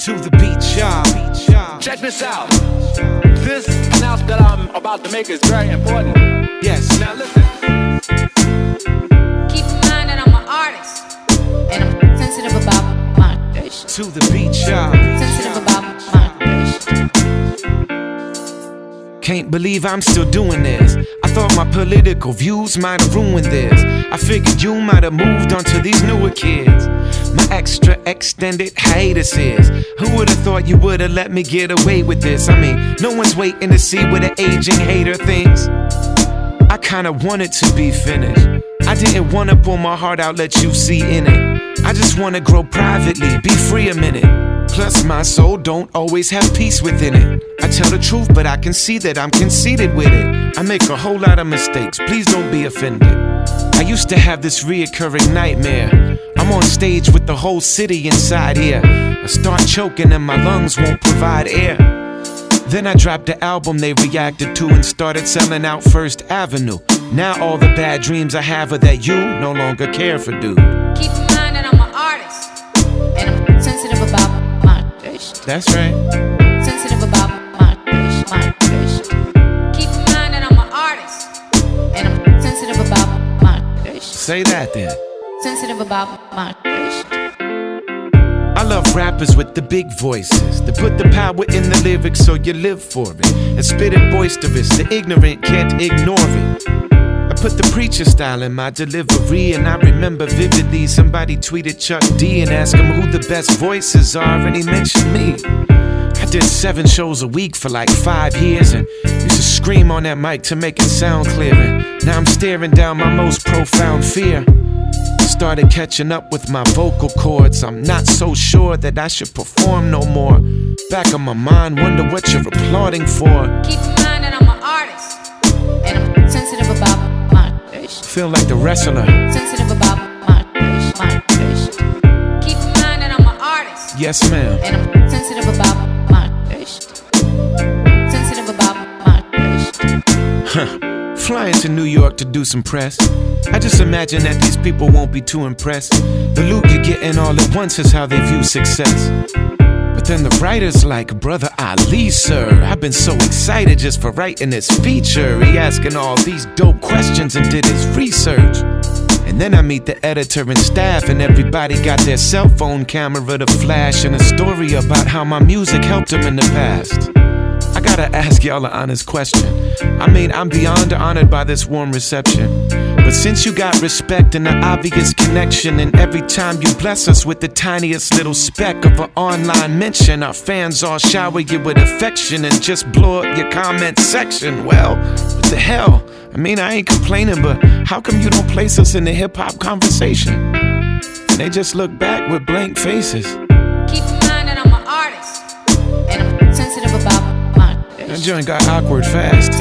To the beat, y'all. Check this out. This announcement that I'm about to make is very important. Yes. Now listen. Keep in mind that I'm an artist. And I'm sensitive about my creation. To the beach, y'all. Sensitive about my creation. Can't believe I'm still doing this. Thought my political views might have ruined this. I figured you might have moved on to these newer kids. My extra extended hiatuses. Who would have thought you would have let me get away with this? I mean, no one's waiting to see what an aging hater thinks. I kinda wanted to be finished. I didn't wanna pull my heart out, let you see in it. I just wanna grow privately, be free a minute. Plus, my soul don't always have peace within it. Tell the truth, but I can see that I'm conceited with it. I make a whole lot of mistakes, please don't be offended. I used to have this reoccurring nightmare. I'm on stage with the whole city inside here. I start choking and my lungs won't provide air. Then I dropped the album they reacted to and started selling out First Avenue. Now all the bad dreams I have are that you no longer care for, dude. Keep in mind that I'm an artist. And I'm sensitive about my. That's right. Sensitive about. My creation. Keep in mind that I'm an artist. And I'm sensitive about my creation. Say that then. Sensitive about my. I love rappers with the big voices that put the power in the lyrics so you live for it. And spit it boisterous, the ignorant can't ignore it. I put the preacher style in my delivery, and I remember vividly somebody tweeted Chuck D and asked him who the best voices are, and he mentioned me. I did seven shows a week for like five years and used to scream on that mic to make it sound clear. And now I'm staring down my most profound fear. Started catching up with my vocal cords. I'm not so sure that I should perform no more. Back of my mind, wonder what you're applauding for. Keep in mind that I'm an artist. And I'm sensitive about my creation. Feel like the wrestler. Sensitive about my creation. Keep in mind that I'm an artist. Yes, ma'am. And I'm sensitive about creation. Flying to New York to do some press. I just imagine that these people won't be too impressed. The loot you're getting all at once is how they view success. But then the writer's like, Brother Ali, sir. I've been so excited just for writing this feature. He asking all these dope questions and did his research. And then I meet the editor and staff, and everybody got their cell phone camera to flash and a story about how my music helped them in the past. I gotta ask y'all an honest question. I mean, I'm beyond honored by this warm reception. But since you got respect and an obvious connection, and every time you bless us with the tiniest little speck of an online mention, our fans all shower you with affection and just blow up your comment section. Well, what the hell? I mean, I ain't complaining, but how come you don't place us in the hip hop conversation? And they just look back with blank faces. Keep in mind that I'm an artist. That joint got awkward fast.